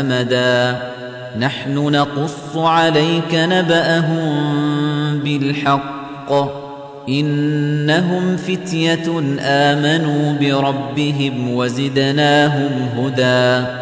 أمدا. نحن نقص عليك نبأهم بالحق. إنهم فتية آمنوا بربهم وزدناهم هدى.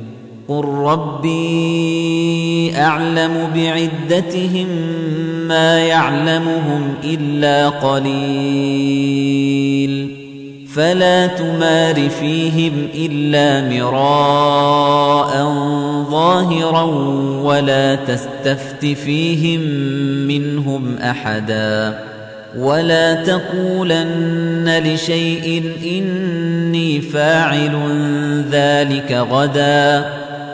قل ربي أعلم بعدتهم ما يعلمهم إلا قليل فلا تمار فيهم إلا مراء ظاهرا ولا تستفت فيهم منهم أحدا ولا تقولن لشيء إني فاعل ذلك غداً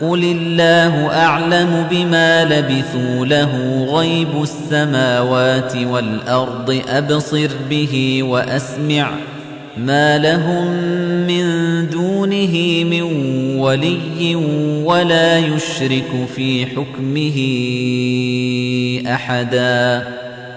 قل الله أعلم بما لبثوا له غيب السماوات والأرض أبصر به وأسمع ما لهم من دونه من ولي ولا يشرك في حكمه أحدا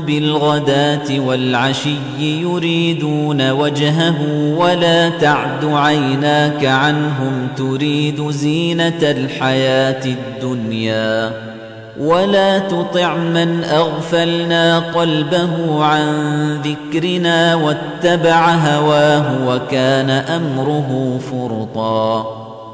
بالغداة والعشي يريدون وجهه ولا تعد عيناك عنهم تريد زينة الحياة الدنيا ولا تطع من أغفلنا قلبه عن ذكرنا واتبع هواه وكان أمره فرطا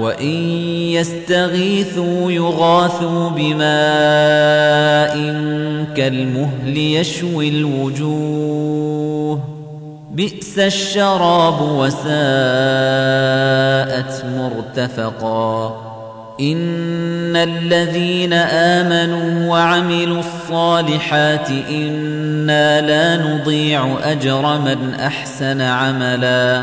وَإِن يَسْتَغِيثُوا يُغَاثُوا بِمَاءٍ كَالْمُهْلِ يَشْوِي الْوُجُوهَ. بِئْسَ الشَّرَابُ وَسَاءَتْ مُرْتَفَقًا. إن الذين آمنوا وعملوا الصالحات إنا لا نضيع أجر من أحسن عملا.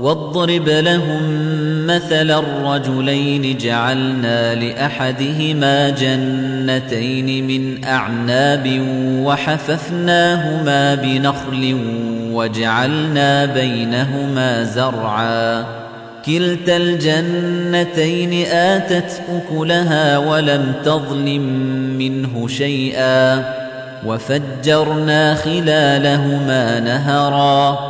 واضرب لهم مثل الرجلين جعلنا لأحدهما جنتين من أعناب وحففناهما بنخل وجعلنا بينهما زرعا. كلتا الجنتين آتت أكلها ولم تظلم منه شيئا. وفجرنا خلالهما نهرا.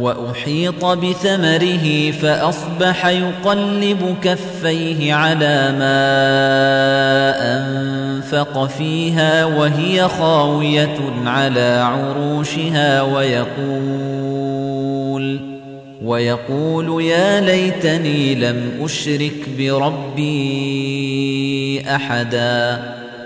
وأحيط بثمره فأصبح يقلب كفيه على ما أنفق فيها وهي خاوية على عروشها ويقول ويقول يا ليتني لم أشرك بربي أحدا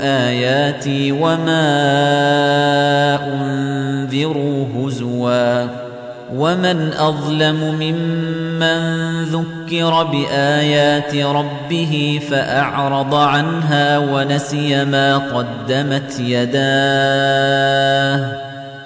آيَاتِي وَمَا أُنذِرُوا هُزُوًا وَمَنْ أَظْلَمُ مِمَّنْ ذُكِّرَ بِآيَاتِ رَبِّهِ فَأَعْرَضَ عَنْهَا وَنَسِيَ مَا قَدَّمَتْ يَدَاهُ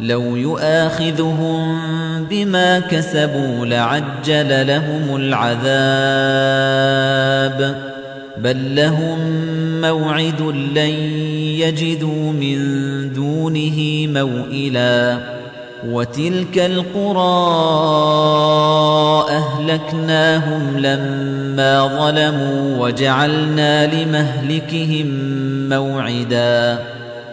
لَوْ يُؤَاخِذُهُم بِمَا كَسَبُوا لَعَجَّلَ لَهُمُ الْعَذَابَ. بَل لَّهُم مَّوْعِدٌ لَّن يَجِدُوا مِن دُونِهِ مَوْئِلًا. وَتِلْكَ الْقُرَىٰ أَهْلَكْنَاهُمْ لَمَّا ظَلَمُوا وَجَعَلْنَا لِمَهْلِكِهِم مَّوْعِدًا.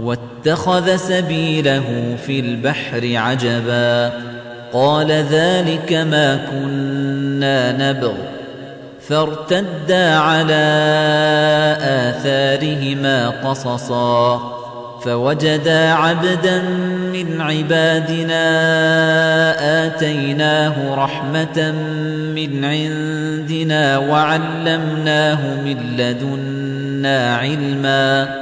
وَاتَّخَذَ سَبِيلَهُ فِي الْبَحْرِ عَجَبًا. قَالَ ذَلِكَ مَا كُنَّا نَبْغِ. فَارْتَدَّا عَلَىٰ آثَارِهِمَا قَصَصًا. فوجدا عبدا من عبادنا آتيناه رحمة من عندنا وعلمناه من لدنا علما.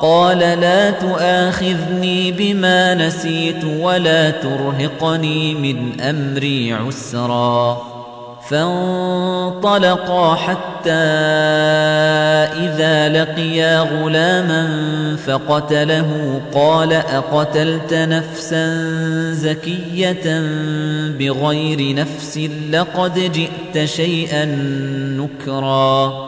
قال لا تؤاخذني بما نسيت ولا ترهقني من أمري عسرا. فانطلقا حتى إذا لقيا غلاما فقتله قال أقتلت نفسا زكية بغير نفس لقد جئت شيئا نكرا.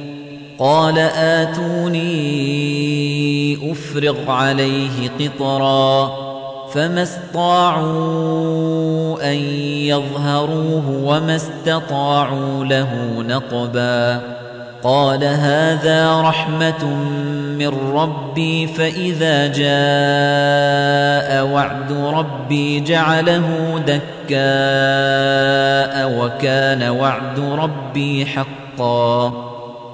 قال آتوني أفرغ عليه قطرا فما استطاعوا أن يظهروه وما استطاعوا له نقبا قال هذا رحمة من ربي فإذا جاء وعد ربي جعله دكاء وكان وعد ربي حقا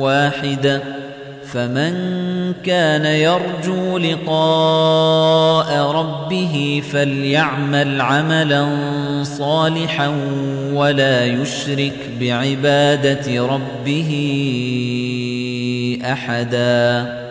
واحدة فمن كان يرجو لقاء ربه فليعمل عملا صالحا ولا يشرك بعبادة ربه أحداً